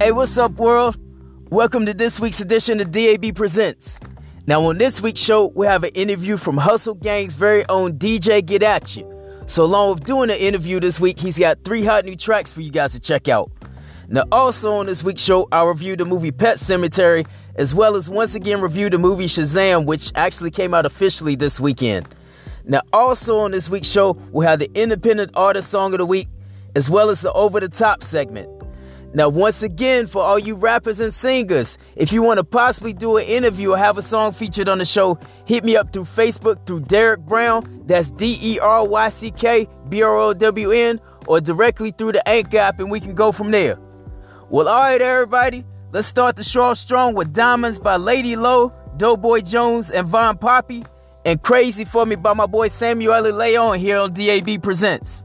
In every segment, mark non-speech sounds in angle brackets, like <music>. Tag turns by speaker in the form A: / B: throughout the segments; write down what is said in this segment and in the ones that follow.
A: Hey, what's up, world? Welcome to this week's edition of DAB Presents. Now, on this week's show, we have an interview from Hustle Gang's very own DJ Get At You. So, along with doing the interview this week, he's got three hot new tracks for you guys to check out. Now, also on this week's show, I'll review the movie Pet Sematary, as well as once again review the movie Shazam, which actually came out officially this weekend. Now, also on this week's show, we'll have the Independent Artist Song of the Week, as well as the Over the Top segment. Now, once again, for all you rappers and singers, if you want to possibly do an interview or have a song featured on the show, hit me up through Facebook through Deryck Brown, that's D E R Y C K B R O W N, or directly through the Anchor app, and we can go from there. Well, all right, everybody, let's start the show strong with Diamonds by Lady Low, Doughboy Jones, and Von Poppy, and Crazy for Me by my boy Samuel. Leon here on DAB Presents.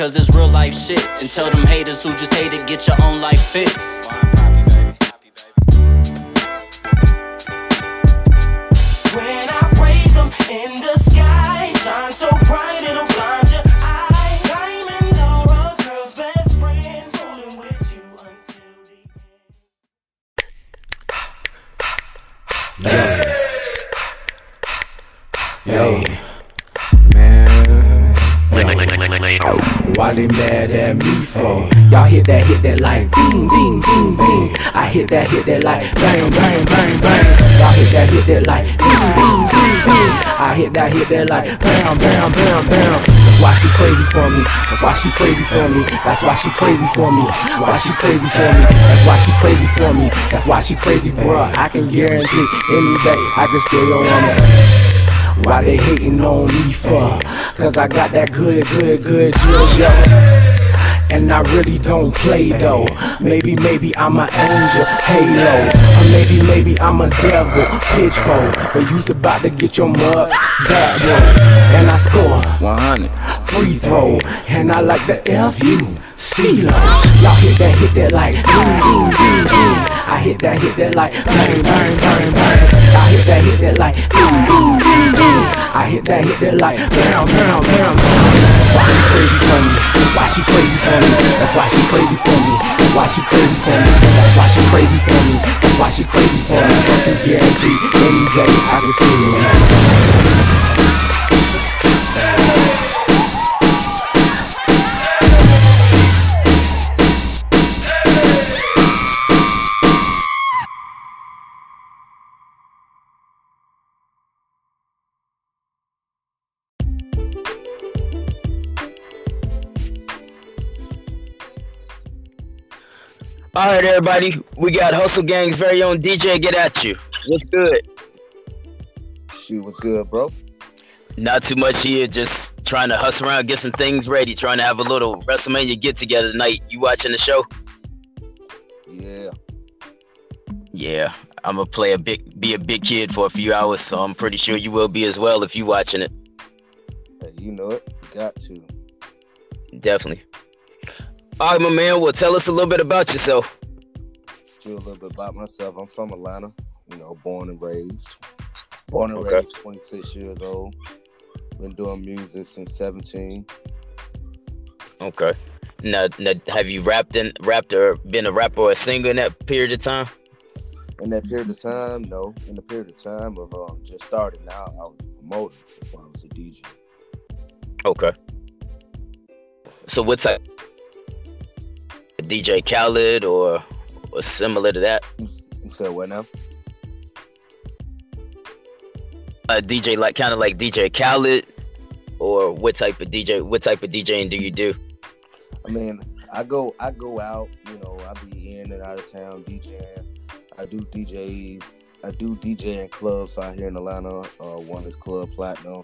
B: Cause it's real life shit. And tell them haters who just hate it, get your own life fixed.
C: When I raise them in the sky, shine so bright it'll blind your eye. Diamond Dora, girl's best friend, rolling with you until the end.
D: Yo. Yo. Why they mad at me for? Y'all hit that, hit that like bing, bing, bing, bing. I hit that, hit that like bang, bang, bang, bang. Y'all hit that, hit that like bing, bing, bing, bing. I hit that, hit that like bam, bam, bam, bam. Why she crazy for me. That's why she crazy for me. That's why she crazy for me. Why she crazy for me? That's why she crazy for me. That's why she crazy, bruh. I can guarantee any day I can still on it. Why they hating on me for? Cause I got that good, good, good drill, yo.
E: and I really don't play though. Maybe, maybe I'm an angel, halo. Or maybe, maybe I'm a devil, pitchfork. But you's about to get your mug back, yo. And I score
F: 100.
E: free throw, and I like the F U C lo. Y'all hit that, hit that like boom, boom, boom, boom. I hit that, hit that like bang, bang, bang, bang. I hit that, hit that like boom, boom, boom, boom. I hit that, hit that like bam, bam, bam, bam. Why she crazy for me? Why she crazy for me? That's why she crazy for me. Why she crazy for me? That's why she crazy for me. That's why she crazy for me. Can guarantee any day I can see her.
A: All right, everybody. We got Hustle Gang's very own DJ Get At You. What's good?
F: Shoot, what's good, bro?
A: Not too much here. Just trying to hustle around, get some things ready. Trying to have a little WrestleMania get together tonight. You watching the show?
F: Yeah.
A: Yeah, I'm gonna play a big, be a big kid for a few hours, so I'm pretty sure you will be as well if you watching it.
F: You know it. Got to.
A: Definitely. All right, my man. Well, tell us a little bit about yourself.
F: Tell you a little bit about myself. I'm from Atlanta. You know, born and raised. Born and
A: Okay.
F: raised, 26 years old. Been doing music since 17.
A: Okay. Now, now have you rapped in, rapped or been a rapper or a singer in that period of time?
F: In that period of time, no. In the period of time of um, just starting out, I was a promoter before I was a DJ.
A: Okay. So what type? DJ Khaled or or similar to that?
F: You, you said what now?
A: A DJ like kind of like DJ Khaled, or what type of DJ? What type of DJing do you do?
F: I mean, I go I go out, you know, I be in and out of town DJing. I do DJs. I do DJ in clubs out here in Atlanta. Uh, one is Club Platinum.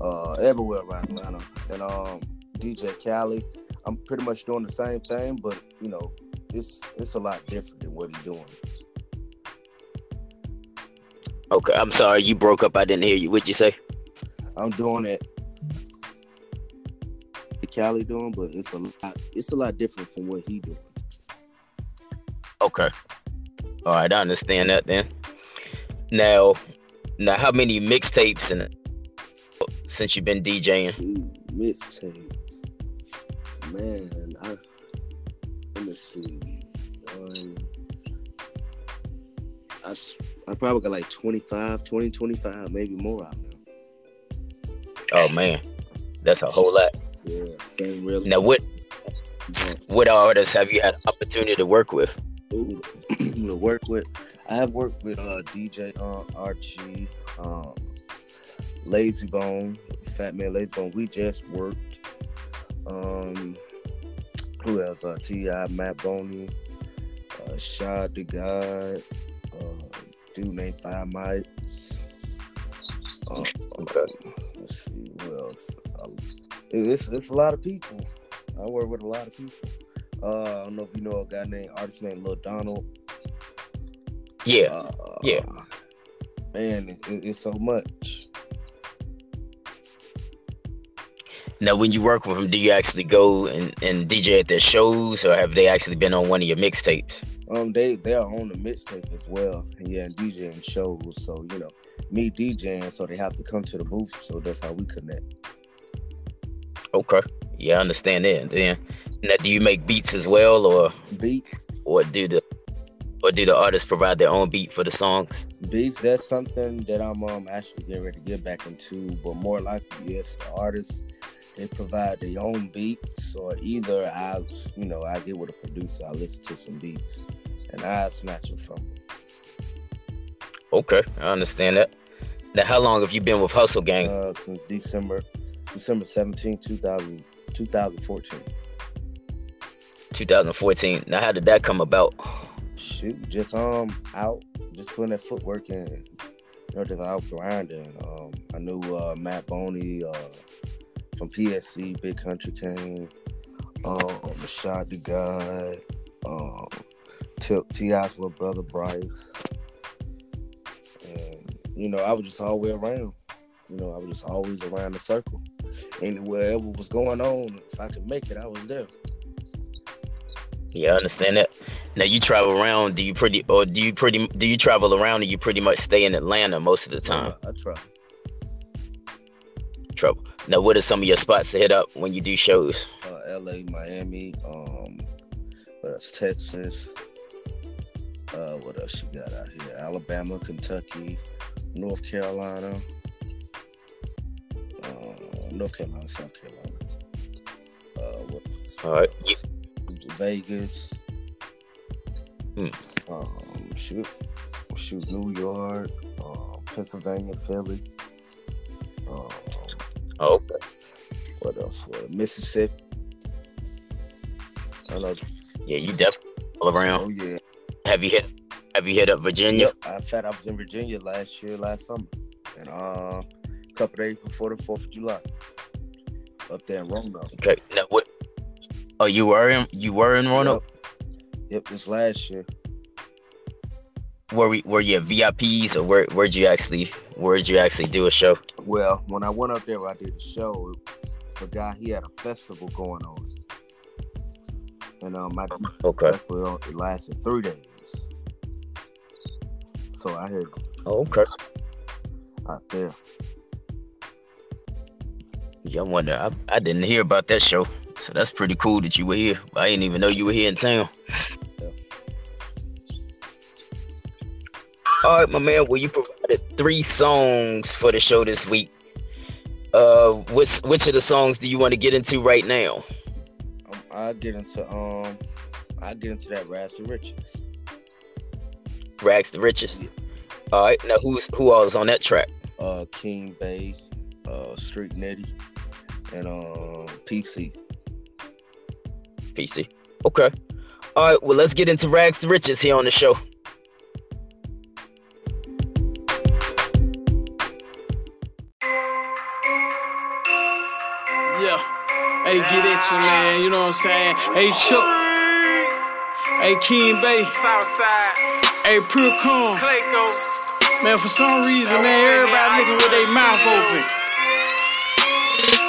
F: Uh, everywhere around Atlanta. And um, DJ Cali, I'm pretty much doing the same thing, but you know, it's it's a lot different than what he's doing.
A: Okay, I'm sorry you broke up. I didn't hear you. What'd you say?
F: I'm doing it. Cali doing, but it's a lot. It's a lot different from what he doing.
A: Okay. All right, I understand that then. Now, now, how many mixtapes and since you've been DJing?
F: Mixtapes. Man, I let me see. Um, I, I probably got like 25, 20, 25, maybe more out now.
A: Oh man, that's a whole lot.
F: Yeah, really.
A: Now, what what artists have you had opportunity to work with?
F: ooh, <clears throat> to work with. I have worked with uh, DJ uh, Archie, um, Layzie Bone, Fat Man Layzie Bone. We just worked. Um, who else? Uh, T.I., Matt Boney, uh, Shad the God, dude named Five Mike. Uh,
A: Okay.
F: let's see who else. Uh, it's it's a lot of people. I work with a lot of people. Uh, I don't know if you know a guy named artist named Lil Donald.
A: Yeah.
F: Uh,
A: yeah.
F: Man, it, it- it's so much.
A: Now, when you work with them, do you actually go and, and DJ at their shows, or have they actually been on one of your mixtapes?
F: Um, they they are on the mixtape as well, and yeah, and DJing shows. So you know, me DJing, so they have to come to the booth. So that's how we connect.
A: Okay. Yeah, I understand that. Then, now, do you make beats as well, or
F: Beats,
A: or do the or do the artists provide their own beat for the songs?
F: beats. That's something that I'm um actually getting ready to get back into. But more likely, yes, the artists they provide their own beats, or either I, you know, I get with a producer, I listen to some beats, and I snatch it from. them.
A: Okay, I understand that. Now, how long have you been with Hustle Gang?
F: Uh, since December, December 17, 2000, 2014.
A: 2014. Now, how did that come about?
F: Shoot, just um out, just putting that footwork in. You know, just out grinding. Um, I knew uh, Matt Boney uh, from PSC, Big Kuntry King. um, Rashad the God, um, T.I.'s little brother Bryce, and you know I was just all the way around. You know I was just always around the circle. Anywhere ever was going on, if I could make it, I was there.
A: Yeah, I understand that. Now you travel around. Do you pretty or do you pretty do you travel around and you pretty much stay in Atlanta most of the time?
F: I, I try.
A: Trouble. Now, what are some of your spots to hit up when you do shows?
F: Uh, L.A., Miami, um, what else? Texas. Uh, what else you got out here? Alabama, Kentucky, North Carolina, uh, North Carolina, South Carolina. Uh, what,
A: All right.
F: Vegas.
A: Hmm.
F: Um, shoot, shoot, New York, um, Pennsylvania, Philly. Um,
A: oh, okay.
F: what else? What, Mississippi. I know.
A: Yeah, you definitely all around.
F: Oh yeah.
A: Have you hit Have you hit up Virginia?
F: Yep. I fact I was in Virginia last year, last summer, and uh, a couple days before the Fourth of July, up there in Roanoke.
A: Okay. Now what? Oh, you were in you were in Roanoke.
F: Yep. Yep, this last year.
A: Were we were you at VIPs or where where'd you actually where'd you actually do a show?
F: Well, when I went up there, I did a show. The guy he had a festival going on, and um, I
A: Okay.
F: festival it lasted three days. So I had
A: Oh, okay.
F: out there.
A: Yeah, I wonder. I, I didn't hear about that show, so that's pretty cool that you were here. I didn't even know you were here in town. All right, my man. Well, you provided three songs for the show this week. Uh, which which of the songs do you want to get into right now?
F: Um, I get into um, I get into that Rags to Riches.
A: Rags to Riches. Yeah. All right. Now, who's who all is on that track?
F: Uh, King Bay, uh, Street Nitty, and um, PC.
A: PC. Okay. All right. Well, let's get into Rags to Riches here on the show.
D: You, man. You know what I'm saying? Hey, Chuck. Hey, King Bay.
G: Southside,
D: Hey, Pure.
G: Clayco,
D: Man, for some reason, man, everybody looking with their mouth open.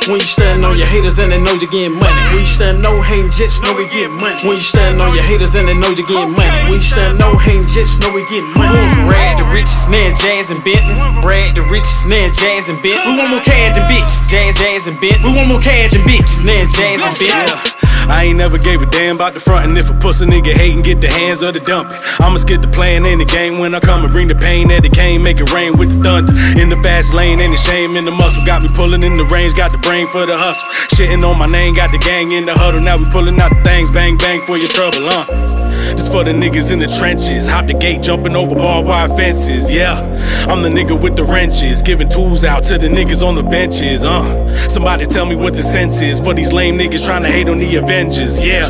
D: When you standing on your haters and they know you getting money. When you standing no hating just know we getting money. When you standing on your haters and they know you getting money. When you standing no hating just know we getting money. We want from rag to riches, man, jazz and Bentleys. Rag to riches, man, jazz and Bentleys. We want more cash than bitches, jazz, jazz and Bentleys. We want more cash than bitches, man, jazz and Bentleys.
H: I ain't never gave a damn about the front, and if a pussy nigga hatin', get the hands of the dumping. I'ma skip the playing in the game when I come and bring the pain that it came, make it rain with the thunder. In the fast lane, ain't the shame in the muscle. Got me pulling in the range, got the brain for the hustle. Shitting on my name, got the gang in the huddle. Now we pulling out the things, bang bang for your trouble, huh? This for the niggas in the trenches. Hop the gate, jumping over barbed wire fences. Yeah, I'm the nigga with the wrenches, giving tools out to the niggas on the benches. Uh, somebody tell me what the sense is for these lame niggas trying to hate on the Avengers. Yeah,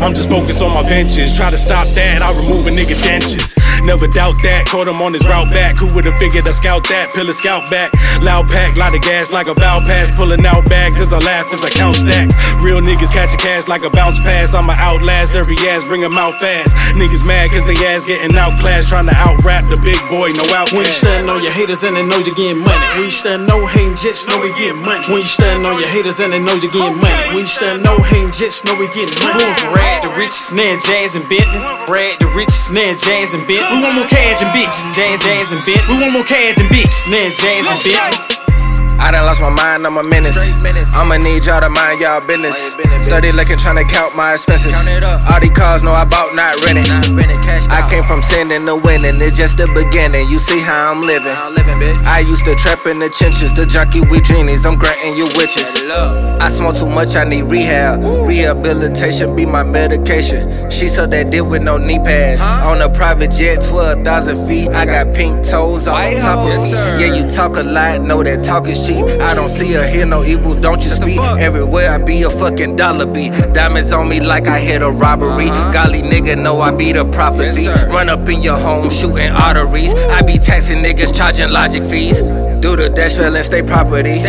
H: I'm just focused on my benches. Try to stop that, I'll remove a nigga dentures. Never doubt that. Caught him on his route back. Who would've figured I scout that? Pill a scout back. Loud pack, lot of gas like a bow pass. Pulling out bags as I laugh as I count stacks. Real niggas catch a cash like a bounce pass. I'ma outlast every ass, bring 'em out fast. Niggas mad cause they ass getting outclassed. Trying to out rap the big boy, no
D: When you
H: outcast.
D: standing on your haters and they know you getting money. When you standing no hating, just know we getting money. When you standing on your haters and they know you getting money. When you standing no hating, just know we getting money. We want from rag to riches, man, jazz and Bentleys. Rag to riches, man, jazz and Bentleys. We want more cash than bitches, jazz, jazz and Bentleys. We want more cash than bitches, man, jazz and Bentleys.
I: I done lost my mind, I'm a menace. I'ma need y'all to mind y'all business. Study looking, tryna count my expenses. All these cars know I bought, not renting. I came from sending to winning, it's just the beginning. You see how I'm living. I used to trap in the trenches, the junkie with genies. I'm granting you witches. I smoke too much, I need rehab. Rehabilitation be my medication. She sucked that dick with no knee pads. On a private jet, 12,000 feet. I got pink toes all on top of me. Yeah, you talk a lot, know that talk is cheap. I don't see or hear no evil, don't you speak? Everywhere I be a fucking dollar be. Diamonds on me like I hit a robbery. Golly nigga, know I be the prophecy. Run up in your home, shooting arteries. I be taxing niggas, charging logic fees. Do the dash and stay property.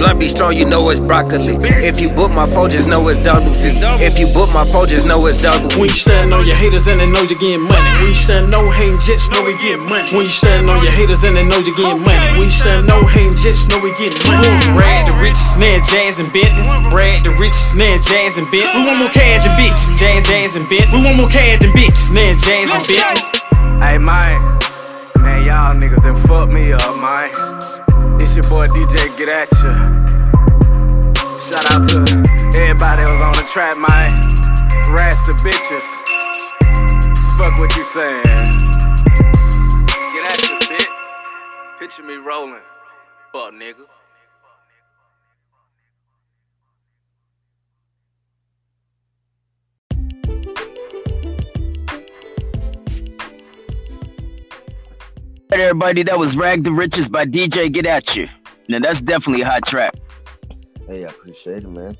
I: blunt be strong, you know it's broccoli. If you book my phone, just know it's double fee. If you book my phone, just know it's double
D: When
I: fee.
D: you standing on your haters and they know you're getting money. When you standing no hating just know we getting money. When you standing on your haters and they know you're getting money. When you standing no hating just know we getting money. We want Brad the richest, snare jazz and Bentleys. Brad the richest, snare jazz and Bentleys. We want more cash than bitches, jazz, jazz and Bentleys. We want more cash than bitches, snare jazz and Bentleys.
E: Hey, man. Man, y'all niggas done fucked me up, man. It's your boy DJ Get At Ya. Shout out to everybody that was on the trap, man. Rats the bitches. Fuck what you saying. Get at ya, bitch. Picture me rolling. Fuck, nigga.
A: Alright, everybody, that was Rag the Riches by DJ Get At You. Now, that's definitely a hot track.
F: Hey, I appreciate it, man.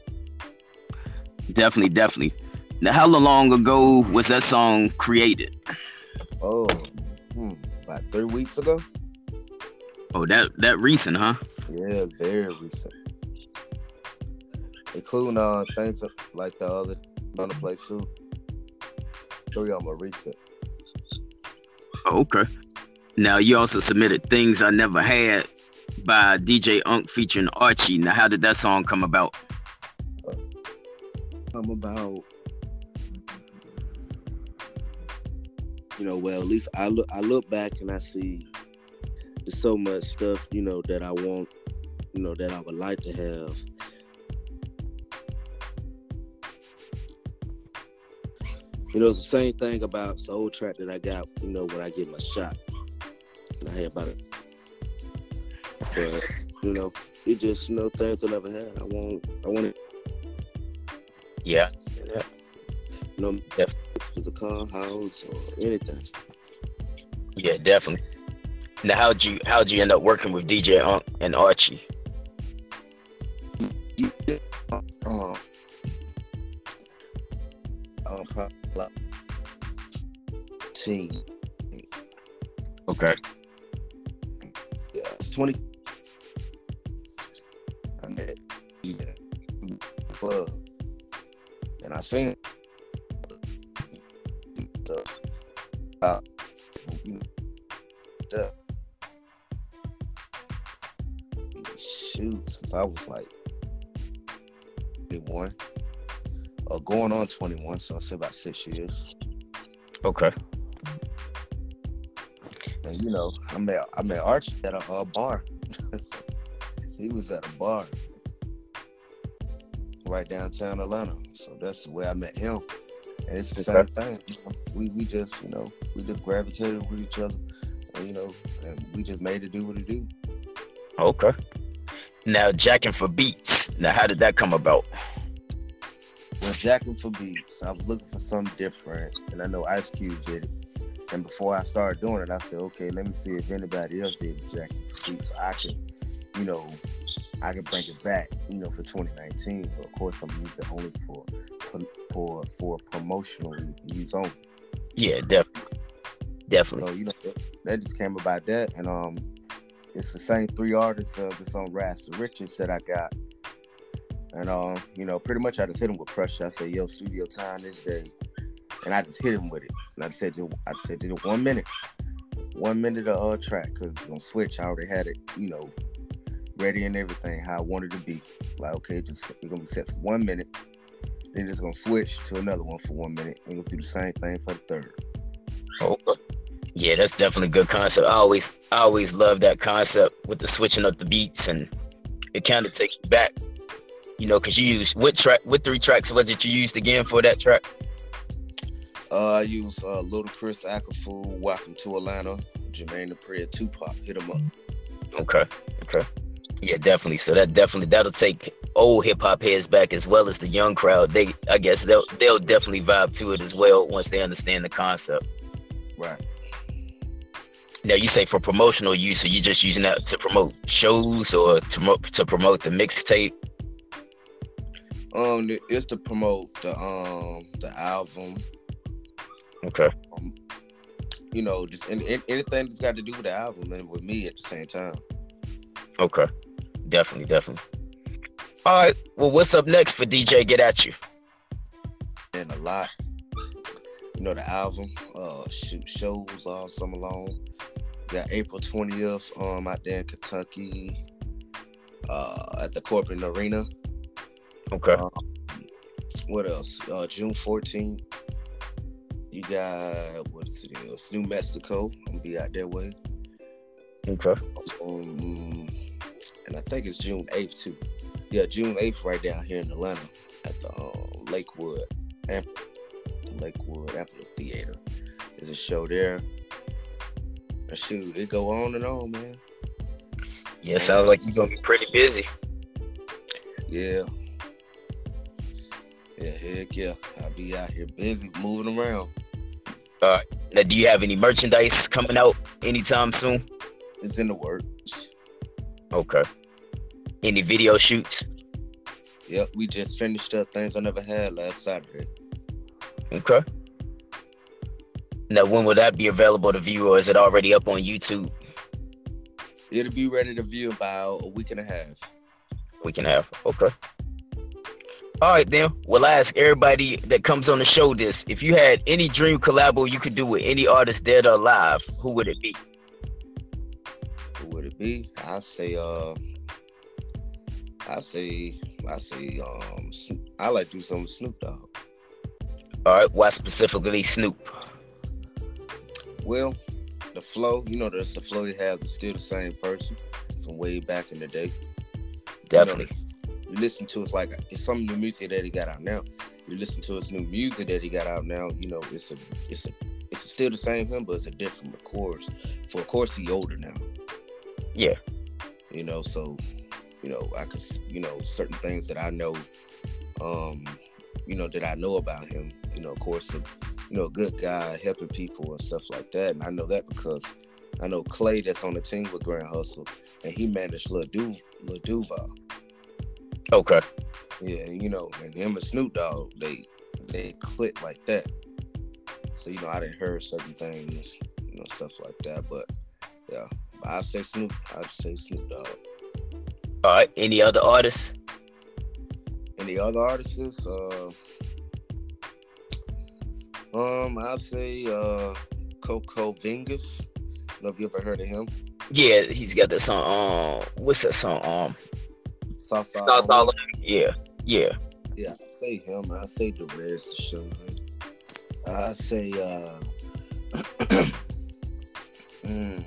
A: Definitely, definitely. Now, how long ago was that song created?
F: Oh, hmm, about three weeks ago.
A: Oh, that that recent, huh?
F: Yeah, very recent. Including uh things like the other other place too. Three of them are recent.
A: Oh, okay. Now, you also submitted Things I Never Had by DJ Unk featuring Archie. Now, how did that song come about?
F: I'm about you know, well at least I look I look back and I see there's so much stuff, you know, that I want, you know, that I would like to have. You know, it's the same thing about old track that I got, you know, when I get my shot. And I had about it. But, you know, it just, you know, things I never had. I want I want it,
A: Yeah.
F: you know,
A: Yes.
F: if it's a car, house, or anything.
A: Yeah, definitely. Now, how'd you how'd you end up working with DJ Unk and Archie?
F: Um, um, probably like team.
A: Okay.
F: Yeah, it's twenty. I met yeah, club, and I seen. So, uh, you know, shoot, since I was like 21, or going on 21, so I say about six years.
A: Okay.
F: And you know, I met I met Archie at a uh, bar. <laughs> he was at a bar right downtown Atlanta. So that's where I met him. And it's the same thing. you know. We we just, you know, we just gravitated with each other. And you know, and we just made it do what it do.
A: Okay. Now, jacking for beats. Now, how did that come about?
F: When jacking for beats, I was looking for something different. And I know Ice Cube did it. And before I started doing it, I said, okay, let me see if anybody else did for beats so I can, you know, I can bring it back, you know, for 2019. But of course, I'm using it only for for for promotional use only.
A: Yeah, definitely. Definitely.
F: So you know, that just came about that, and um, it's the same three artists of this on Ras the Richards that I got, and um, you know, pretty much I just hit him with pressure. I said, "Yo, studio time this day," and I just hit him with it. And I said, I said, "Did it one minute, one minute of uh track, because it's gonna switch." I already had it, you know, ready and everything how I wanted to be. Like, okay, just we're gonna be set for one minute. Then it's gonna switch to another one for one minute. And we'll do the same thing for the third.
A: Okay. Yeah, that's definitely a good concept. I always I always love that concept with the switching up the beats and it kind of takes you back. You know, cause you used what track what three tracks was it you used again for that track?
F: Uh, I use uh, Ludacris, Akafu, Welcome to Atlanta, Jermaine Dupri, Tupac. Hit them up.
A: Okay. Okay. Yeah, definitely. So that definitely that'll take old hip hop heads back as well as the young crowd. They I guess they'll they'll definitely vibe to it as well once they understand the concept.
F: Right.
A: Now you say for promotional use, so you're just using that to promote shows or to to promote the mixtape.
F: Um, it's to promote the um the album.
A: Okay.
F: Um, you know, just any, any- anything that's got to do with the album and with me at the same time.
A: Okay. Definitely, definitely. All right. Well, what's up next for DJ Get At You?
F: And a lot. You know the album, uh shoot shows all summer long. Got April 20th um out there in Kentucky. Uh at the Corporate Arena.
A: Okay.
F: Um, what else? Uh June 14th. You got what is it? It's New Mexico. I'm gonna be out that way.
A: Okay.
F: Um, and I think it's June 8th too. Yeah, June 8th right down here in Atlanta at the um, Lakewood Amp- Lakewood Apple Theater. There's a show there. And shoot, it go on and on, man.
A: Yeah, sounds like you're gonna be pretty busy.
F: Yeah. Yeah, heck yeah. I'll be out here busy moving around.
A: Uh, now, do you have any merchandise coming out anytime soon?
F: It's in the works.
A: Okay. Any video shoots?
F: Yep, we just finished up things I never had last Saturday.
A: Okay. Now, when will that be available to view, or is it already up on YouTube?
F: It'll be ready to view about a week and a half.
A: We can have. Okay. All right, then. We'll ask everybody that comes on the show this: if you had any dream collabo you could do with any artist dead or alive, who would it be?
F: Who would it be? I say uh I say I say um I like to do something with Snoop Dogg.
A: All right. Why specifically Snoop?
F: Well, the flow, you know that's the flow he has is still the same person from way back in the day.
A: Definitely.
F: You listen to it's like it's some new music that he got out now. You listen to his new music that he got out now, you know, it's a it's a it's still the same him, but it's a different of course. For of course he older now.
A: Yeah.
F: you know so you know i could you know certain things that i know um you know that i know about him you know of course a, you know a good guy helping people and stuff like that and i know that because i know clay that's on the team with grand hustle and he managed lil, du- lil duval
A: Okay.
F: yeah you know and him and snoop dogg they they click like that so you know i didn't hear certain things you know stuff like that but yeah i say snoop i'd say snoop dogg
A: All right. Any other artists?
F: Any other artists? Uh, um, I say uh, Coco Vingus. Know if you ever heard of him?
A: Yeah, he's got that song. Um, what's that song? Um,
F: South Side.
A: South
F: Only.
A: All- yeah, yeah.
F: Yeah, I say him. I say Derez De'Shon. I say uh, <clears throat> mm,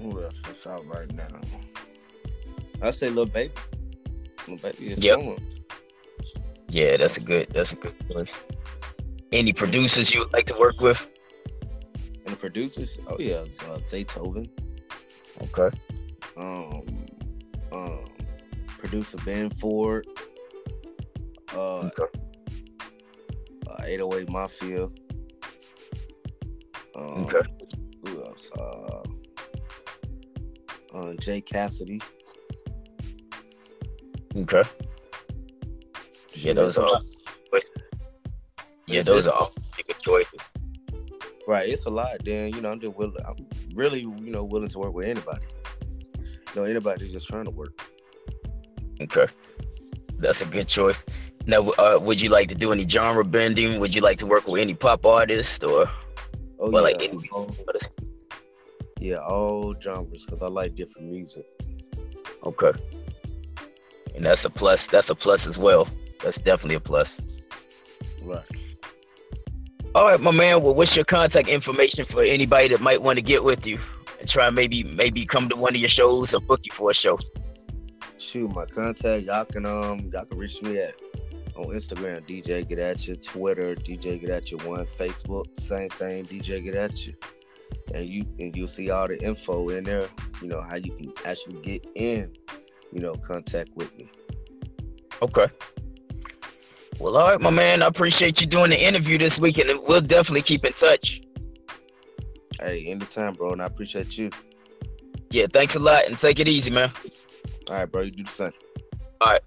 F: who else is out right now? I say little Baby. Lil Baby is
A: Yep.
F: someone.
A: Yeah, that's a good. That's a good choice. Any producers you would like to work with?
F: And producers, oh yeah, it's, uh, Zaytoven.
A: Okay.
F: um, um, producer Ben Ford, uh,
A: Okay.
F: uh 808 Mafia. Um,
A: Okay.
F: Who else? Uh, uh, Jay Cassidy.
A: Okay. Yeah, those are. All, yeah, those are all good choices.
F: Right, it's a lot. Then you know, I'm just willing. I'm really, you know, willing to work with anybody. Know, anybody just trying to work.
A: Okay. That's a good choice. Now, uh, would you like to do any genre bending? Would you like to work with any pop artist or
F: Oh
A: well,
F: yeah,
A: like any
F: all, yeah, all genres because I like different music.
A: Okay. And that's a plus. That's a plus as well. That's definitely a plus.
F: Right.
A: All right, my man. Well, what's your contact information for anybody that might want to get with you and try maybe maybe come to one of your shows or book you for a show?
F: shoot my contact y'all can um y'all can reach me at on instagram dj get at you twitter dj get at you one facebook same thing dj get at you and you and you'll see all the info in there you know how you can actually get in you know contact with me
A: Okay. Well, all right, my man. I appreciate you doing the interview this week, and we'll definitely keep in touch.
F: Hey, anytime, bro, and I appreciate you.
A: Yeah, thanks a lot, and take it easy, man.
F: All right, bro, you do the same.
A: All right.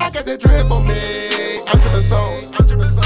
G: I got that drip on me. I'm dripping so. I'm.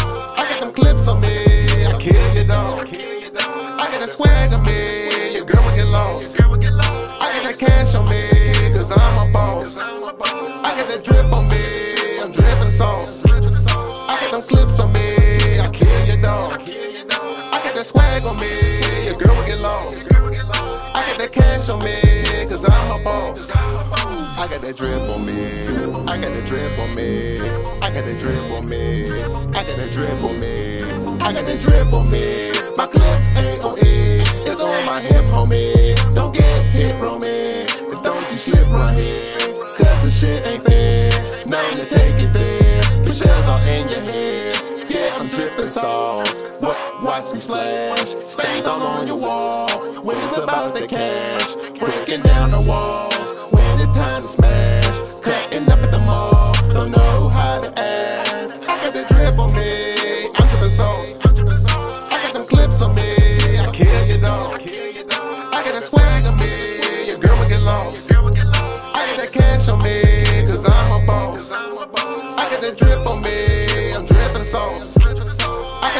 G: Swag on me. Your girl will get lost. I got that cash on me, cause I'm a boss. I got that drip on me. I got that drip on me. I got that drip on me. I got that drip on me. I got that drip on me. My clips ain't on E. It's on my hip, homie. Don't get hit, Roman. And don't you slip right here. Cause the shit ain't fair. Known to take it there. The shells are in your head. Dripping sauce. Watch me splash. Stains all on your wall. When it's about the cash. Breaking down the walls. When it's time to smash. Cutting up at the mall. Don't know how to act. I got the drip on me. I'm dripping sauce. I got them clips on me. I kill you, dog. I got that swag on me. Your girl will get lost. I got that cash on me. Cause I'm a boss. I got that drip on me. I'm dripping sauce.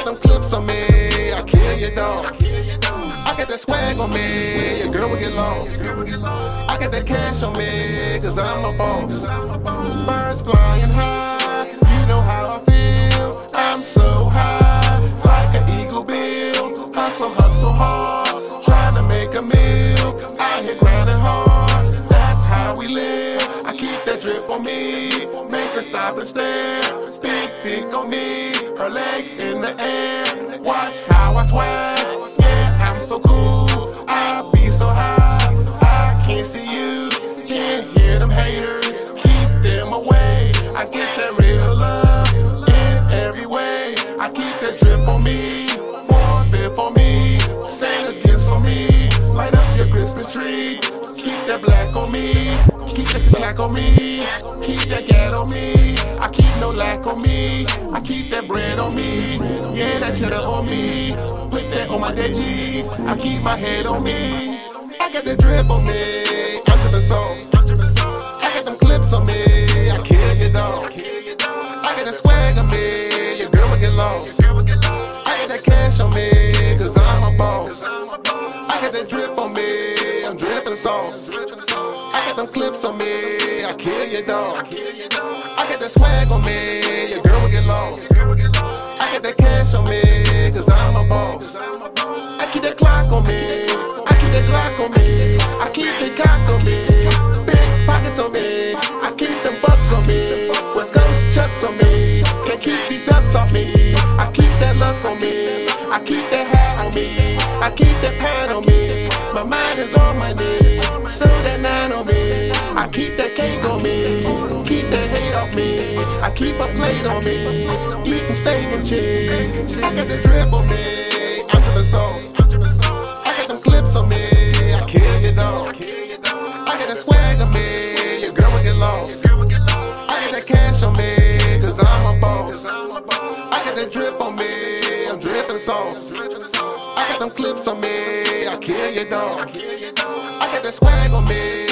G: I got them clips on me. I kill you, dog. I got that swag on me. Your girl will get lost. I got that cash on me. Cause I'm a boss. Birds flying high. You know how I feel. I'm so high. Like an eagle bill. Hustle, hustle hard. Trying to make a meal. Out here grinding hard. That's how we live. I keep that drip on me. Stop and stare. Big dick on me. Her legs in the air. Watch how I swag. Clack on me. Keep that gat on me. I keep no lack on me. I keep that bread on me. Yeah, that cheddar on me. Put that on my G's. I keep my head on me. I got that drip on me. I'm dripping sauce. I got them clips on me. I kill you, dog. I got that swag on me. Your girl will get lost. I got that cash on me. Cause I'm a boss. I got that drip on me. I'm dripping sauce. Clips on me. I kill you, dog. I got that swag on me. Your girl will get lost. I got that cash on me. Cause I'm a boss. I keep that clock on me. I keep that Glock on me. I keep the cock on me. Big pockets on me. I keep them bucks on me. West Coast chucks on me. Can't keep these ducks off me. I keep that luck on me. I keep that hat on me. I keep that pan a plate on me. Eating steak and cheese. I got the drip on me. I'm dripping sauce. I got them clips on me. I kill you, dog. I got that swag on me. Your girl will get lost. I got that cash on me. Cause I'm a boss. I got that drip on me. I'm dripping sauce. I got them clips on me. I kill you, dog. I got that swag on me.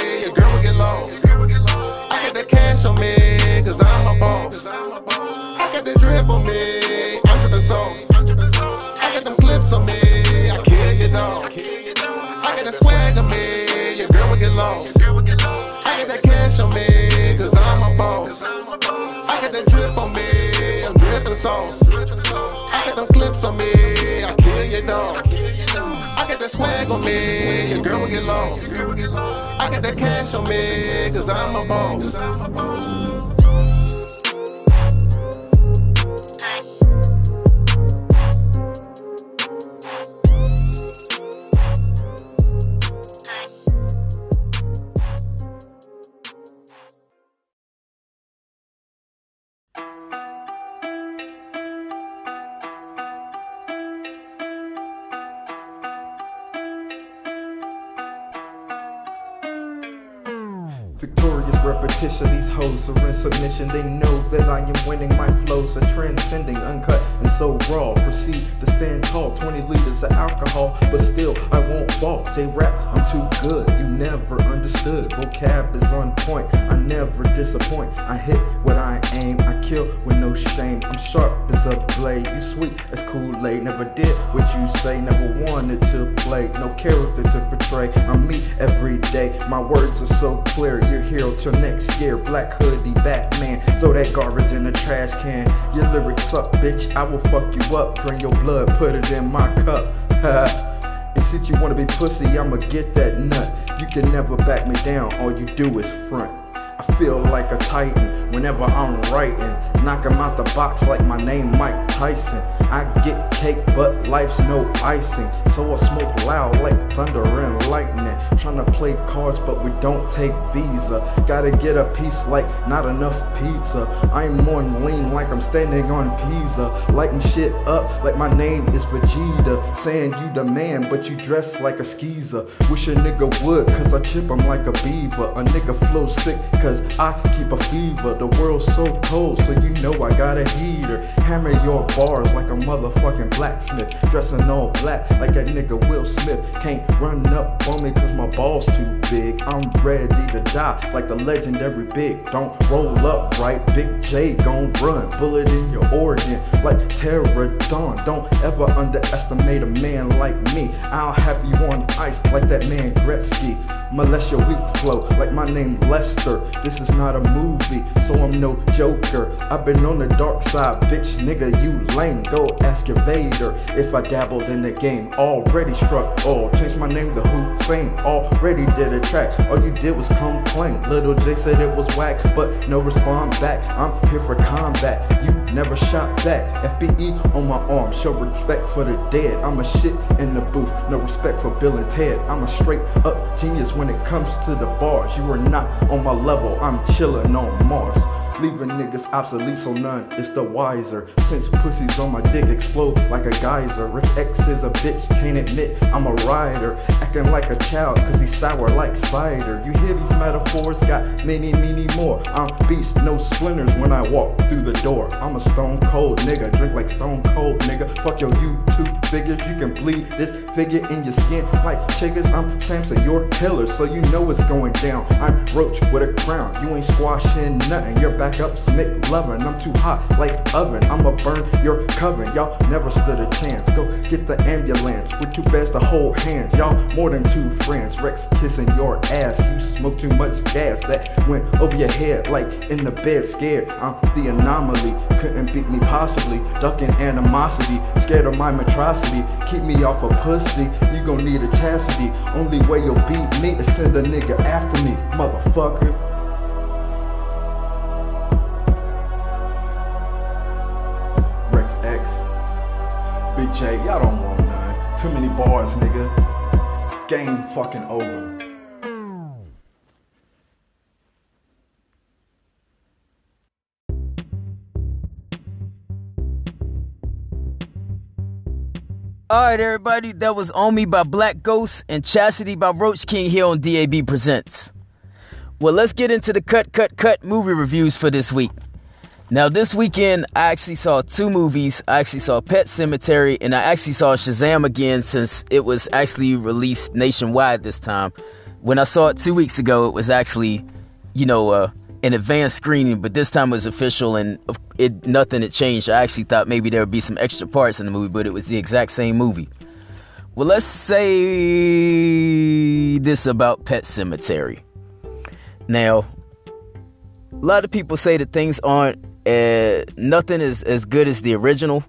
G: Lost. I got that cash on me. Cause I'm a boss. I got that drip on me. I'm dripping sauce. I got them clips on me. I kill you, dog. I got that swag on me. Your girl will get lost. I got that cash on me. Cause I'm a boss.
J: Submission. They know that I am winning. My flows are transcending, uncut and so raw. Proceed to stand tall, 20 liters of alcohol, but still I won't fall. J rap, I'm too good. You never understood. Vocab is on point. I never disappoint. I hit what I aim. I kill with no shame. I'm sharp as a blade. You sweet as Kool-Aid. Never did what you say. Never wanted to play. No character to portray. I'm me every day. My words are so clear. You're hero till next year. Black hoodie, Batman. Throw that garbage in the trash can. Your lyrics suck, bitch. I will fuck you up. Drain your blood. Put it in my cup. <laughs> and since you wanna be pussy, I'ma get that nut. You can never back me down. All you do is front. I feel like a titan whenever I'm writing. Knock 'em out the box like my name Mike Tyson. I get cake, but life's no icing. So I smoke loud like thunder and lightning. Tryna play cards, but we don't take Visa. Gotta get a piece like not enough pizza. I'm on lean like I'm standing on Pisa. Lighting shit up like my name is Vegeta. Saying you the man, but you dress like a skeezer. Wish a nigga would, cause I chip him like a beaver. A nigga flow sick, cause I keep a fever. The world's so cold, so you know I got a heater. Hammer your bars like a motherfucking blacksmith. Dressing all black like a nigga Will Smith. Can't run up on me cause my balls too big. I'm ready to die like the legendary Big. Don't roll up right, Big J gon' run. Bullet in your organ like Pterodon. Don't ever underestimate a man like me. I'll have you on ice like that man Gretzky. Molest your weak flow like my name Lester. This is not a movie, so I'm no joker. I've been on the dark side, bitch, nigga, you lame. Go ask your Vader if I dabbled in the game. Already struck all. Changed my name to Hussein. Already did a track. All you did was complain. Little J said it was whack, but no respond back. I'm here for combat. You never shot back. FBE on my arm. Show respect for the dead. I'm a shit in the booth. No respect for Bill and Ted. I'm a straight up genius when it comes to the bars. You are not on my level. I'm chillin' on Mars. Leaving niggas obsolete so none is the wiser. Since pussies on my dick explode like a geyser. Rich X is a bitch, can't admit I'm a rider. Acting like a child, cause he's sour like cider. You hear these metaphors, got many, many more. I'm beast, no splinters when I walk through the door. I'm a stone cold nigga, drink like stone cold nigga. Fuck your YouTube figures, you can bleed this figure in your skin like chiggers. I'm Samson, you're killer, so you know it's going down. I'm Roach with a crown, you ain't squashing nothing. You're back up, Smith loving. I'm too hot like oven. I'ma burn your coven. Y'all never stood a chance. Go get the ambulance. We're too best to hold hands. Y'all more than two friends. Rex kissing your ass. You smoke too much gas that went over your head like in the bed scared. I'm the anomaly. Couldn't beat me possibly. Ducking animosity. Scared of my atrocity. Keep me off a pussy. You gon' need a chastity. Only way you'll beat me is send a nigga after me. Motherfucker. Rex X. Big J, y'all don't want none. Too many bars, nigga. Game fucking over.
A: All right, everybody, that was On Me by Black Ghost and Chastity by Roach King here on DAB Presents. Well, let's get into the cut, cut, cut movie reviews for this week. Now, this weekend, I actually saw two movies. I actually saw Pet Sematary and I actually saw Shazam again since it was actually released nationwide this time. When I saw it two weeks ago, it was actually, you know, uh, an advanced screening, but this time it was official and it nothing had changed. I actually thought maybe there would be some extra parts in the movie, but it was the exact same movie. Well, let's say this about Pet Sematary. Now, a lot of people say that things aren't uh, nothing is as good as the original,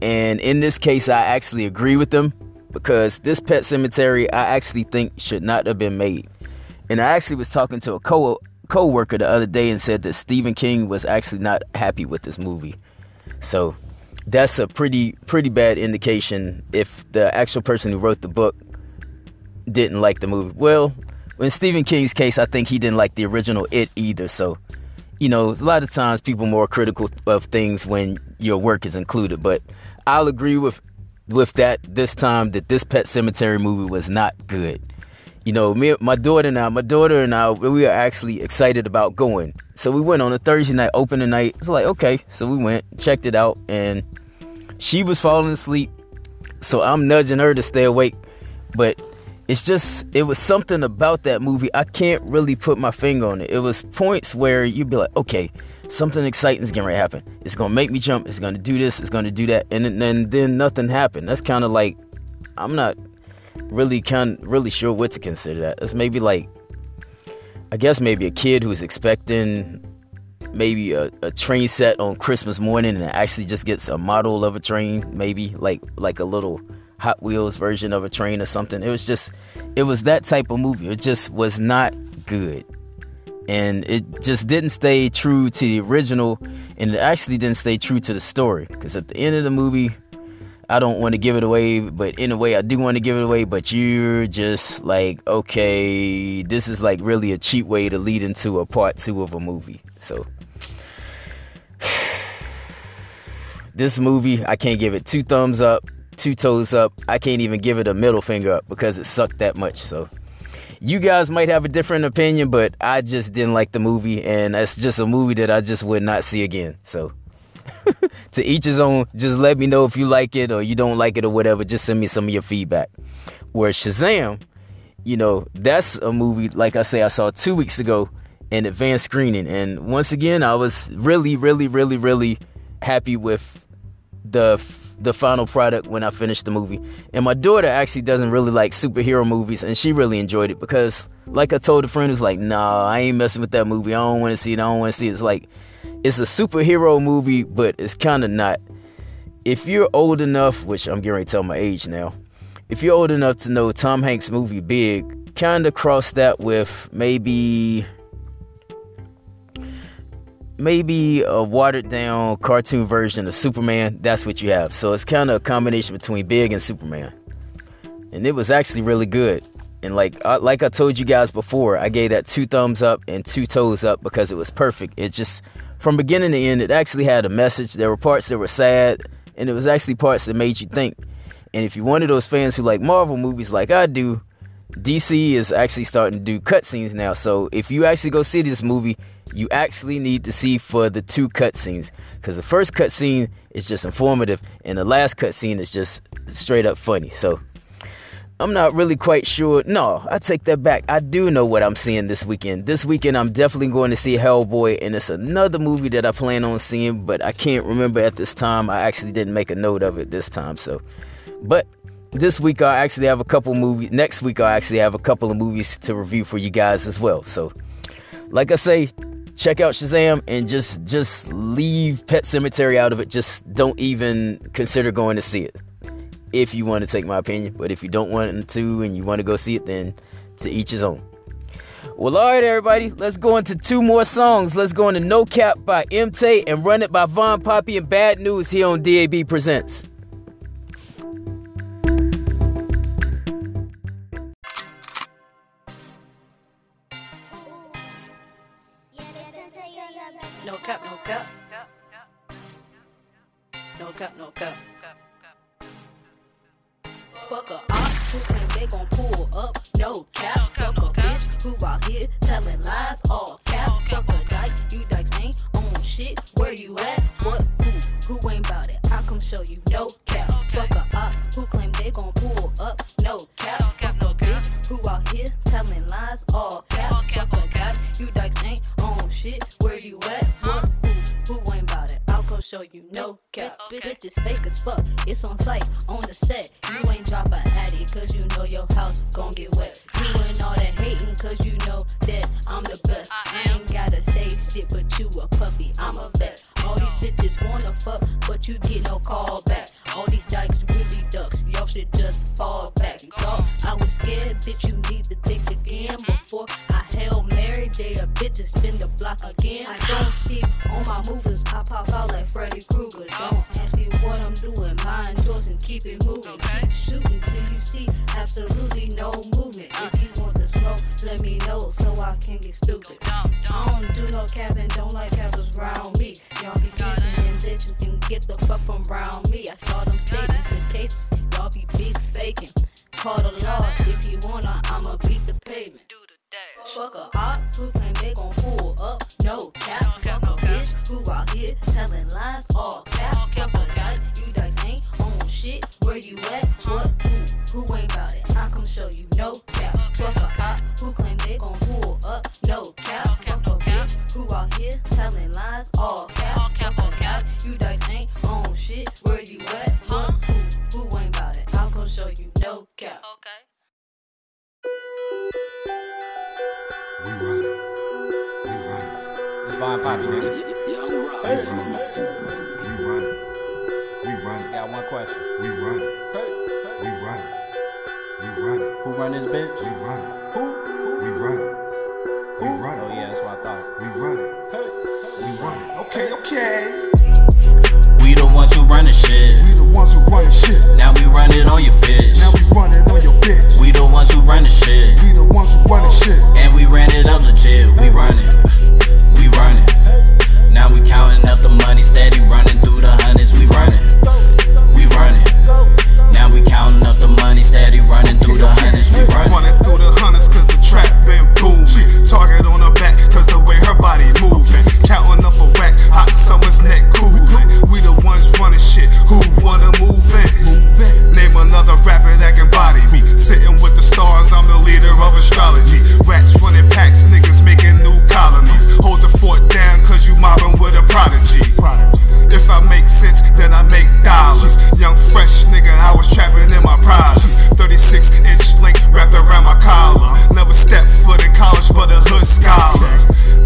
A: and in this case, I actually agree with them because this Pet Sematary I actually think should not have been made. And I actually was talking to a co co-worker the other day and said that Stephen King was actually not happy with this movie. So that's a pretty pretty bad indication if the actual person who wrote the book didn't like the movie. Well, in Stephen King's case, I think he didn't like the original It either. So, you know, a lot of times people more critical of things when your work is included. But I'll agree with with that this time that this Pet Sematary movie was not good. You know, me, my daughter and I, my daughter and I, we are actually excited about going. So we went on a Thursday night, opening night. It's like okay, so we went, checked it out, and She was falling asleep, so I'm nudging her to stay awake. But it's just, it was something about that movie. I can't really put my finger on it. It was points where you'd be like, okay, something exciting is to happen. It's to make me jump. It's to do this. It's to do that. And then, then, then nothing happened. That's kind of like, I'm not really kind really sure what to consider that. It's maybe like, I guess maybe a kid who's expecting maybe a, a train set on Christmas morning and actually just gets a model of a train, maybe like like a little Hot Wheels version of a train or something. It was just it was that type of movie. It just was not good. And it just didn't stay true to the original and it actually didn't stay true to the story because at the end of the movie I don't want to give it away, but in a way I do want to give it away, but you're just like, okay, this is like really a cheap way to lead into a part 2 of a movie. So <sighs> this movie, I can't give it two thumbs up, two toes up. I can't even give it a middle finger up because it sucked that much. So you guys might have a different opinion, but I just didn't like the movie, and that's just a movie that I just would not see again. So <laughs> to each his own. Just let me know if you like it or you don't like it or whatever. Just send me some of your feedback. Where Shazam, you know, that's a movie, like I say, I saw two weeks ago in advanced screening. And once again, I was really, really, really, really happy with the the final product when I finished the movie. And my daughter actually doesn't really like superhero movies, and she really enjoyed it because, like I told a friend who's like, "Nah, I ain't messing with that movie. I don't want to see it. I don't want to see it." It's like it's a superhero movie, but it's kind of not. If you're old enough, which I'm getting ready to tell my age now, if you're old enough to know Tom Hanks' movie Big, kind of cross that with maybe maybe a watered down cartoon version of Superman. That's what you have. So it's kind of a combination between Big and Superman, and it was actually really good. And like uh, like I told you guys before, I gave that two thumbs up and two toes up because it was perfect. It just from beginning to end, it actually had a message. There were parts that were sad, and it was actually parts that made you think. And if you're one of those fans who like Marvel movies like I do, DC is actually starting to do cutscenes now. So if you actually go see this movie, you actually need to see for the two cutscenes. Because the first cutscene is just informative, and the last cutscene is just straight up funny. So I'm not really quite sure. No, I take that back. I do know what I'm seeing this weekend. This weekend, I'm definitely going to see Hellboy, and it's another movie that I plan on seeing, but I can't remember at this time. I actually didn't make a note of it this time. So, but this week I actually have a couple movies. Next week I actually have a couple of movies to review for you guys as well. So, like I say, check out Shazam and just just leave Pet Sematary out of it. Just don't even consider going to see it if you want to take my opinion. But if you don't want to and you want to go see it, then to each his own. Well, all right, everybody, let's go into two more songs. Let's go into No Cap by MT and Run It by Von Poppy and Bad News here on DAB Presents.
K: No cap, no cap. No cap, no cap. Fuck a op who claim they gon' pull up. No cap. Fuck a bitch who out here telling lies. All cap. Fuck a dyke. You dykes ain't on shit. Where you at? What? Who? Who ain't bout it? I come show you. No cap. Fuck a op who claim they gon' pull up. No cap. Fuck a bitch who out here telling lies. All cap. Fuck a dyke. You dykes ain't on shit. Where you at? What? Who? Who ain't bout it? I'll go show you. No cap. Bitch is fake as fuck. It's on site, on the set. You ain't drop a addy, cause you know your house gon' get wet. You ain't all that hating, cause you know that I'm the best. I ain't gotta say shit, but you a puppy, I'm a vet. All these bitches wanna fuck, but you get no call back. All these dykes really ducks, y'all should just fall back. Thought I was scared, bitch, you need to think again before I Hail Mary. They a bitch and spin the block again. I don't speak on my movers, I pop out like Freddy Krueger. Don't ask me what I'm doing, mind yours and keep it moving. Keep shooting till you see absolutely no movement. If you want the smoke, let me know so I can get stupid. I don't do no cabin, don't like cabins around me. Y'all be snitching and bitches can get the fuck from around me. I saw them statements, the cases, y'all be big faking. Call the law if you wanna, I'ma beat the pavement. Fuck a op who claim they gon' pull up. No cap. Fuck a bitch who out here telling lies. All cap. Fuck a guy. You dykes ain't on shit, where you at? What? Who? Who ain't about it? I come show you. No cap. Fuck a cop who claim they gon' pull up. No cap. Fuck a bitch who out here telling lies. All cap. Fuck a cap. You dykes ain't on shit. Where you at? What? Who? Who ain't about it? I'll come show you. No cap. Okay.
L: We run it. We run it.
M: It's Von Poppy, nigga.
L: We run it. We run it. We run it.
M: Got one question.
L: We run it. We run it. We run it.
M: Who run this bitch?
L: We run it. Who? We run it. We run
M: Oh yeah, that's what I thought.
L: We run it. We run it. Okay, okay.
B: We the ones who run the shit.
L: We the ones who run the shit.
B: Now we run it on your bitch.
L: Now we run it on your bitch.
B: We the ones who run the shit.
L: We the ones who run the shit.
B: And we ran it up legit. We run it. We run it. Now we counting up the money, steady running
L: astrology. Rats running packs, niggas making new colonies. Hold the fort down cause you mobbing with a prodigy. If I make sense, then I make dollars. Young fresh nigga, I was trapping in my prizes. 36 inch link wrapped around my collar. Never stepped foot in college, but a hood scholar.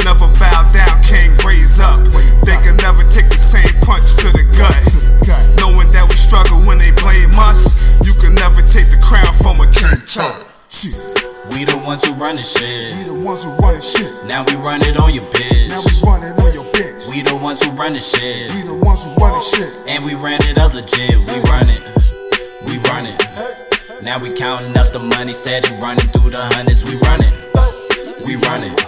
L: Never bow down, can't raise up. They can never take the same punch to the gut. Knowing that we struggle when they blame us, you can never take the crown from a king tut.
B: We the ones who run the shit.
L: We the ones who run the shit.
B: Now we run it on your bitch.
L: Now we run it on your bitch.
B: We the ones who run the shit.
L: We the ones who run the shit.
B: And we ran it up legit. We run it. We run it. Now we counting up the money, steady running through the hundreds. We run it. We run it.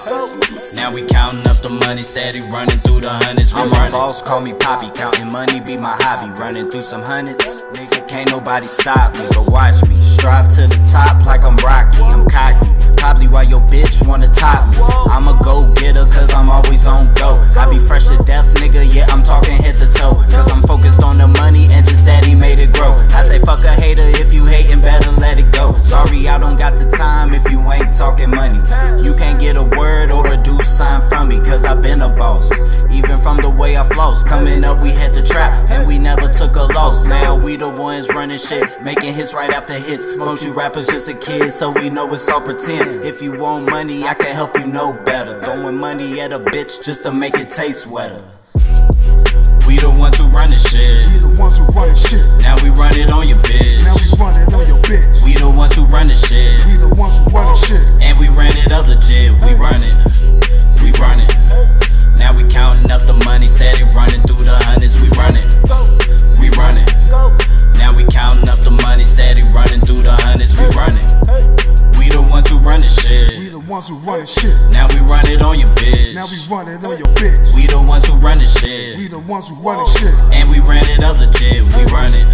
B: Now we counting up the money, steady running through the hundreds. We
M: I'm
B: run
M: my
B: it.
M: boss, call me Poppy. Counting money be my hobby. Running through some hundreds. Can't nobody stop me. But watch me. Strive to the top like I'm Rocky. I'm cocky. Probably why your bitch wanna top me. I'm a go getter cause I'm always on go. I be fresh to death, nigga. Yeah, I'm talking head to toe. Cause I'm focused on the money and just steady made it grow. I say fuck a hater if you hating, better let it go. Sorry, I don't got the time if you ain't talking money. You can't get a word or a do sign from me, cause I've been a boss. Even from the way I floss. Coming up, we had to trap, and we never took a loss. Now we the ones running shit, making hits right after hits. Most you rappers just a kid, so we know it's all pretend. If you want money, I can help you know better. Throwing money at a bitch just to make it taste wetter.
B: We the ones who run the shit.
L: We the ones who run the shit.
B: Now we run it on your bitch.
L: Now we run it on your bitch.
B: We the ones who run the shit.
L: We the ones who run the shit.
B: And we ran it up legit. We run it. We run it. Now we counting up the money, steady running through the hundreds. We run it. We run it. Now we counting up the money, steady running through the hundreds. We run it. We the ones who run the shit.
L: We the ones who run the shit.
B: Now we run it on your bitch.
L: Now we run it on your bitch.
B: We the ones who run the shit.
L: We the ones who run the shit.
B: And we ran it up legit. We run it.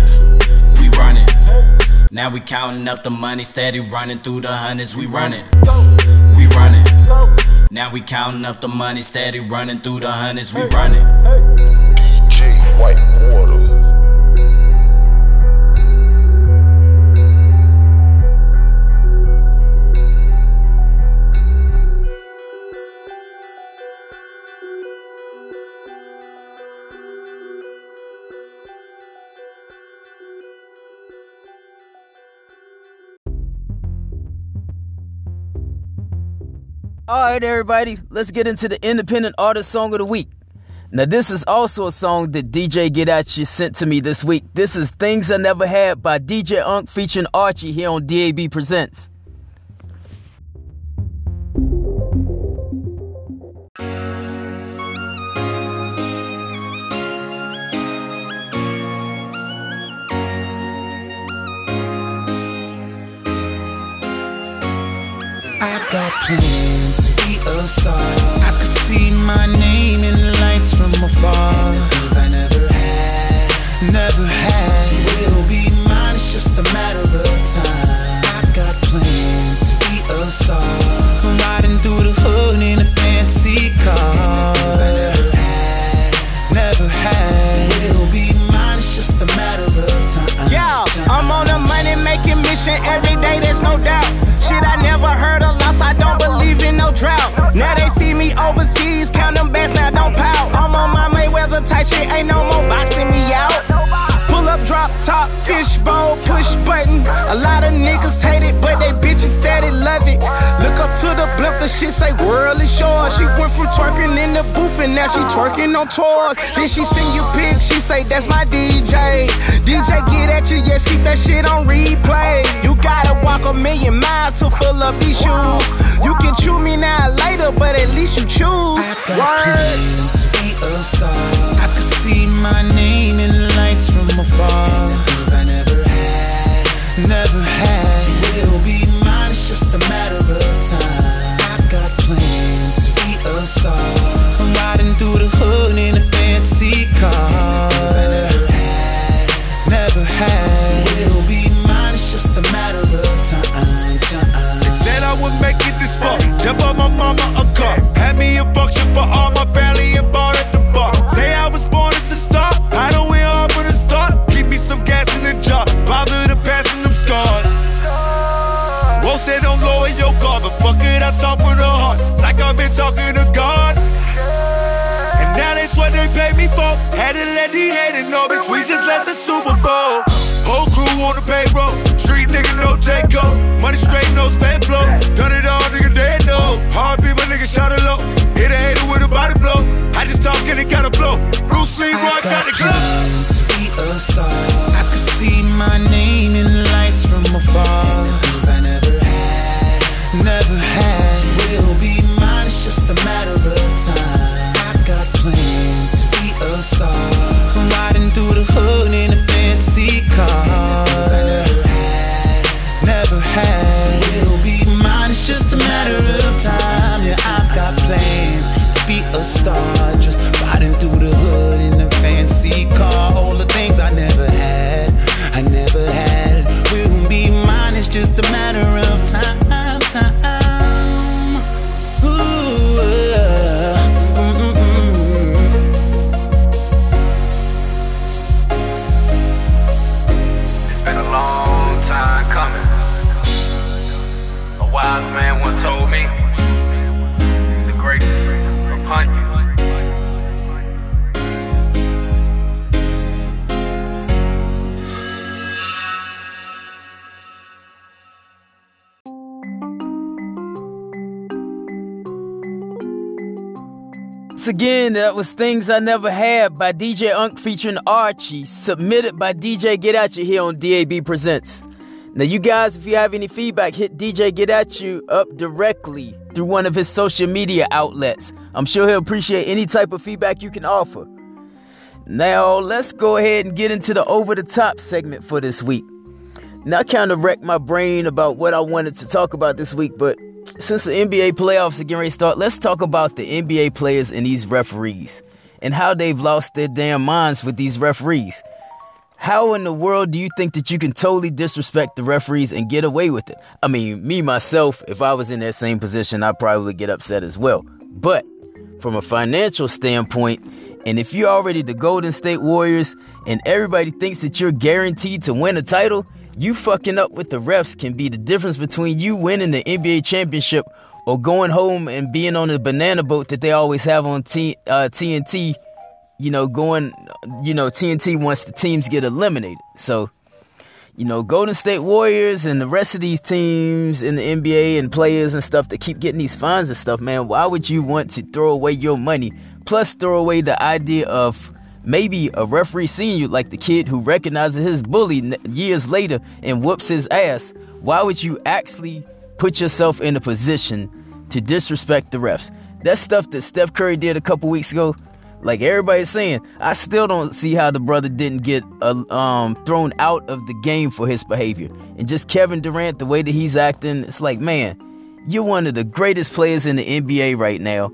B: We run it. Now we counting up the money, steady running through the hundreds. We run it. We run it. Now we counting up the money, steady running through the hundreds. We run it.
N: All right, everybody, let's get into the independent artist song of the week. Now, this is also a song that DJ Get At You sent to me this week. This is Things I Never Had by DJ Unk featuring Archie here on DAB Presents.
O: ain't no more boxing me out. Pull up, drop top, fishbowl, push button. A lot of niggas hate it, but they bitches steady love it.
P: Look
Q: up to the blimp, the shit say world is yours. She went from twerking in the booth and now she twerking on tour. Then she send you pics, she say that's my DJ. DJ get at you, yes, keep that shit on replay. You gotta walk a million miles to fill up these shoes. You can chew me now later, but at least you choose.
N: I got Word. to be a star. See my name in lights from afar. Things I never had, never had.
R: Haters know, bitch. We just left the Super Bowl. Whole crew on the payroll. Street nigga, no. Money straight, no spam flow. Done it all, nigga, they know. Hard people, nigga, shot it low. Hit a hater with a body blow. I just talk and it gotta flow. Bruce Lee, rock, got the glow.
N: plans to be a star. I could see my name in lights from afar. To
A: again, that was Things I Never Had by DJ Unk featuring Archie, submitted by DJ Get At You here on DAB Presents. Now, you guys, if you have any feedback, hit DJ Get At You up directly through one of his social media outlets. I'm sure he'll appreciate any type of feedback you can offer. Now, let's go ahead and get into the over the top segment for this week. Now, I kind of wrecked my brain about what I wanted to talk about this week, but since the NBA playoffs are getting ready to start, let's talk about the NBA players and these referees and how they've lost their damn minds with these referees. How in the world do you think that you can totally disrespect the referees and get away with it? I mean, me myself, if I was in that same position, I'd probably get upset as well. But from a financial standpoint, and if you're already the Golden State Warriors and everybody thinks that you're guaranteed to win a title, you fucking up with the refs can be the difference between you winning the NBA championship or going home and being on the banana boat that they always have on T, uh, TNT. You know, going, you know, TNT once the teams get eliminated. So, you know, Golden State Warriors and the rest of these teams in the NBA and players and stuff that keep getting these fines and stuff, man, why would you want to throw away your money? Plus, throw away the idea of maybe a referee seeing you like the kid who recognizes his bully years later and whoops his ass. Why would you actually put yourself in a position to disrespect the refs? That stuff that Steph Curry did a couple weeks ago, like everybody's saying, I still don't see how the brother didn't get uh, um, thrown out of the game for his behavior. And just Kevin Durant, the way that he's acting, it's like, man, you're one of the greatest players in the NBA right now.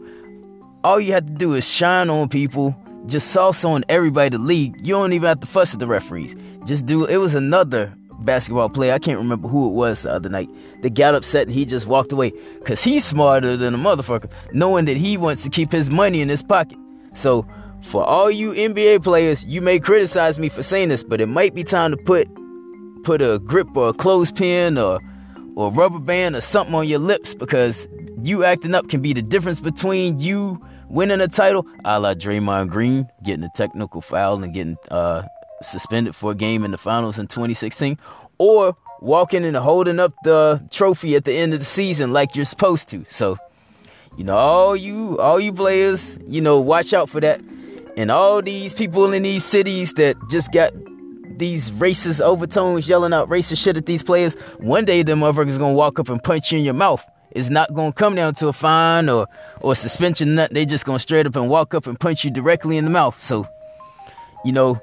A: All you have to do is shine on people, just sauce on everybody the league. You don't even have to fuss at the referees. Just do it was another basketball player, I can't remember who it was the other night, that got upset and he just walked away. Cause he's smarter than a motherfucker, knowing that he wants to keep his money in his pocket. So for all you NBA players, you may criticize me for saying this, but it might be time to put put a grip or a clothespin or or rubber band or something on your lips because you acting up can be the difference between you winning a title, a la Draymond Green getting a technical foul and getting uh, suspended for a game in the finals in 2016, or walking and holding up the trophy at the end of the season like you're supposed to. So, you know, all you all you players, you know, watch out for that. And all these people in these cities that just got these racist overtones yelling out racist shit at these players, one day them motherfuckers gonna walk up and punch you in your mouth. It's not gonna come down to a fine or or suspension. Nothing. They just gonna straight up and walk up and punch you directly in the mouth. So, you know,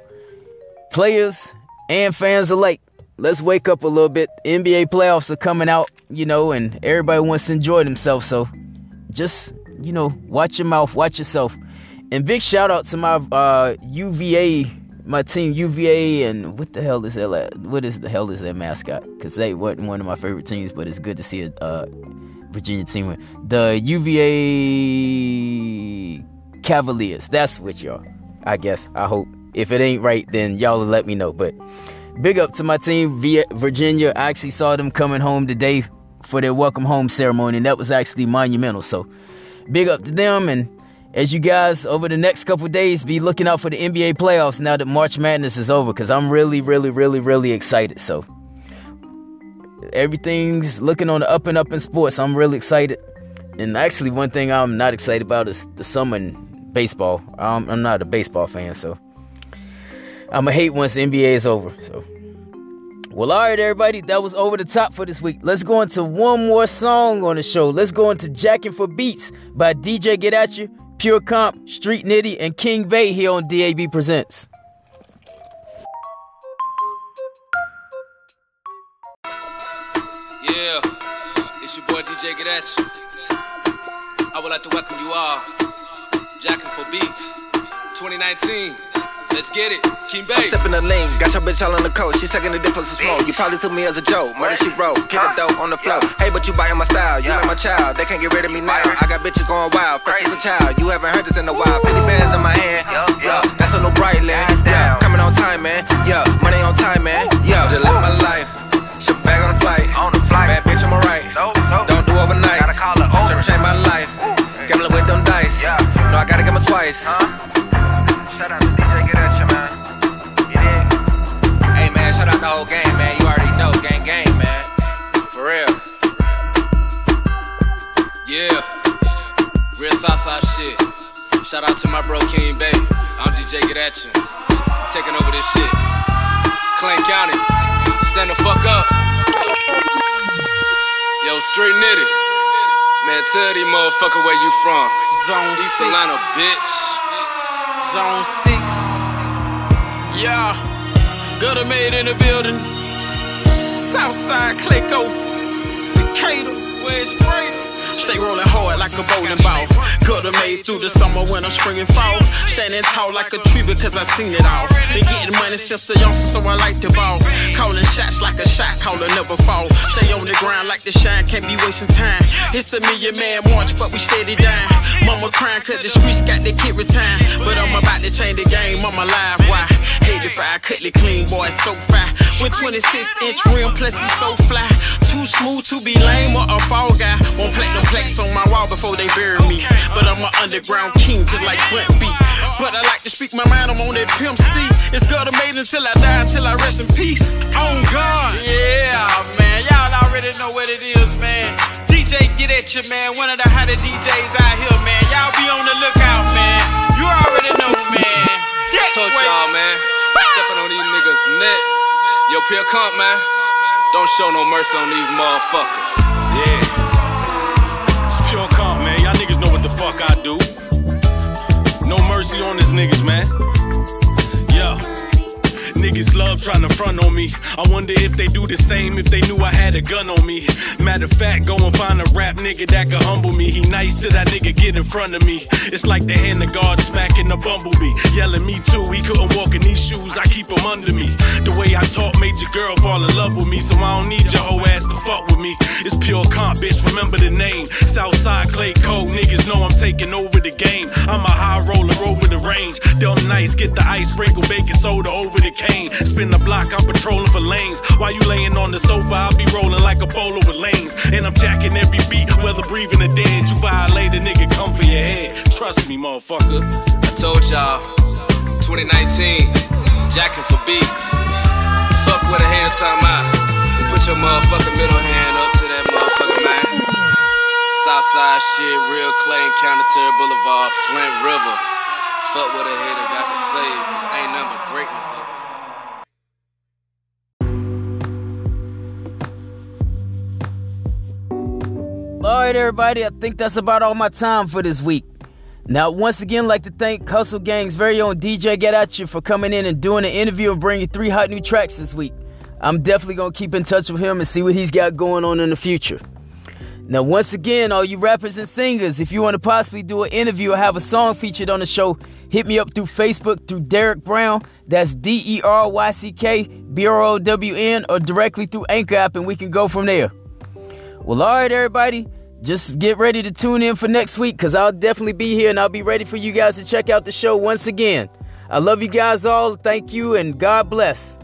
A: players and fans alike, let's wake up a little bit. NBA playoffs are coming out, you know, and everybody wants to enjoy themselves. So, just you know, watch your mouth, watch yourself. And big shout out to my uh, UVA, my team UVA, and what the hell is that? What is the hell is their mascot? Because they wasn't one of my favorite teams, but it's good to see a uh, Virginia team win. The UVA Cavaliers. That's what y'all. I guess. I hope. If it ain't right, then y'all let me know. But big up to my team, Virginia. I actually saw them coming home today for their welcome home ceremony, and that was actually monumental. So big up to them and as you guys over the next couple days be looking out for the NBA playoffs now that March Madness is over because I'm really, really, really, really excited. So everything's looking on the up and up in sports. I'm really excited. And actually, one thing I'm not excited about is the summer in baseball. I'm, I'm not a baseball fan, so I'm gonna hate once the NBA is over. So, well, all right, everybody, that was over the top for this week. Let's go into one more song on the show. Let's go into Jacking for Beats by DJ Get At You, Pure Comp, Street Nitty, and King Bay here on DAB Presents.
S: Your boy DJ Get At You. I would like to welcome you all. Jacking for Beats 2019. Let's get it. King Bay.
I: I'm sipping the lean, got your bitch all on the coast. She sucking the difference of smoke. You probably took me as a joke. Murder she wrote, kick the dope on the floor. Hey, but you buying my style. You like my child. They can't get rid of me now. I got bitches going wild. Fresh as a child. You haven't heard this in a while. 50 bands in my hand. Yeah, that's a new bright land. Yeah, coming on time, man. Yeah, money on time, man. Yeah, just live my life. Shit back on the flight. On the flight. Bad bitch, I'm alright. I gotta get my twice. Huh?
T: Shout out to DJ Get At You, man.
I: Hey man, shout out the whole game, man. You already know, gang, gang, man. For real.
S: Yeah, real Southside shit. Shout out to my bro King Bay. I'm DJ Get At You. I'm taking over this shit. Clayton County, stand the fuck up. Yo, Street Nitty. Man, tell these motherfucker where you from.
D: Zone
S: East
D: six.
S: Atlanta, bitch.
D: Zone 6. Yeah. Gutter made in the building. Southside Clayco. Decatur. Where's Brady? Stay rolling hard like a bowling ball. Gutter made through the summer, winter, spring, and fall. Standing tall like a tree because I seen it all. Been getting money since the youngster, so I like the ball. Calling shots like a shot caller, never fall. Stay on the ground like the shine, can't be wasting time. It's a million man march, but we steady down. Mama crying cause the streets got their kid retired. But I'm about to change the game, I'm alive. Why? 85, cut it clean, boy, so fly. With 26 inch rim, plus he's so fly. Too smooth to be lame or a fall guy. Won't play them plex on my wall before they bury me. But I'm an underground king, just like Bun B. But I like to speak my mind, I'm on that Pimp C. It's gutter made until I die, until I rest in peace. On God.
U: Yeah, man. Y'all already know what it is, man. DJ Get At You, man. One of the hottest DJs out here, man. Y'all be on the lookout, man. You already know, man. That
S: Told y'all, man. Stepping on these niggas' neck. Yo, Pure Comp, man. Don't show no mercy on these motherfuckers.
H: Yeah. Fuck I do. No mercy on these niggas, man. Niggas love trying to front on me. I wonder if they do the same if they knew I had a gun on me. Matter of fact, go and find a rap nigga that could humble me. He nice to that nigga get in front of me. It's like the hand of God smacking a bumblebee. Yelling me too, he couldn't walk in these shoes, I keep him under me. The way I talk made your girl fall in love with me, so I don't need your hoe ass to fuck with me. It's pure comp, bitch, remember the name. Southside Clay Code, niggas know I'm taking over the game. I'm a high roller over the range. Dumb nice, get the ice, sprinkle baking soda over the cane. Spin the block, I'm patrolling for lanes. While you laying on the sofa, I'll be rolling like a bowler with lanes. And I'm jacking every beat, whether breathing or dead. You violate a nigga, come for your head. Trust me, motherfucker.
S: I told y'all, 2019, jacking for beats. Fuck with a hand time out. Put your motherfucking middle hand up to that motherfucker, man. Southside shit, real Clay and Counterterry Boulevard, Flint River. Fuck what a hater got to say, cause ain't nothing but greatness
A: All right, everybody, I think that's about all my time for this week. Now, once again, like to thank Hustle Gang's very own DJ Get At You for coming in and doing an interview and bringing three hot new tracks this week. I'm definitely going to keep in touch with him and see what he's got going on in the future. Now, once again, all you rappers and singers, if you want to possibly do an interview or have a song featured on the show, hit me up through Facebook through Deryck Brown. That's D E R Y C K B R O W N, or directly through Anchor app, and we can go from there. Well, all right, everybody. Just get ready to tune in for next week because I'll definitely be here and I'll be ready for you guys to check out the show once again. I love you guys all. Thank you and God bless.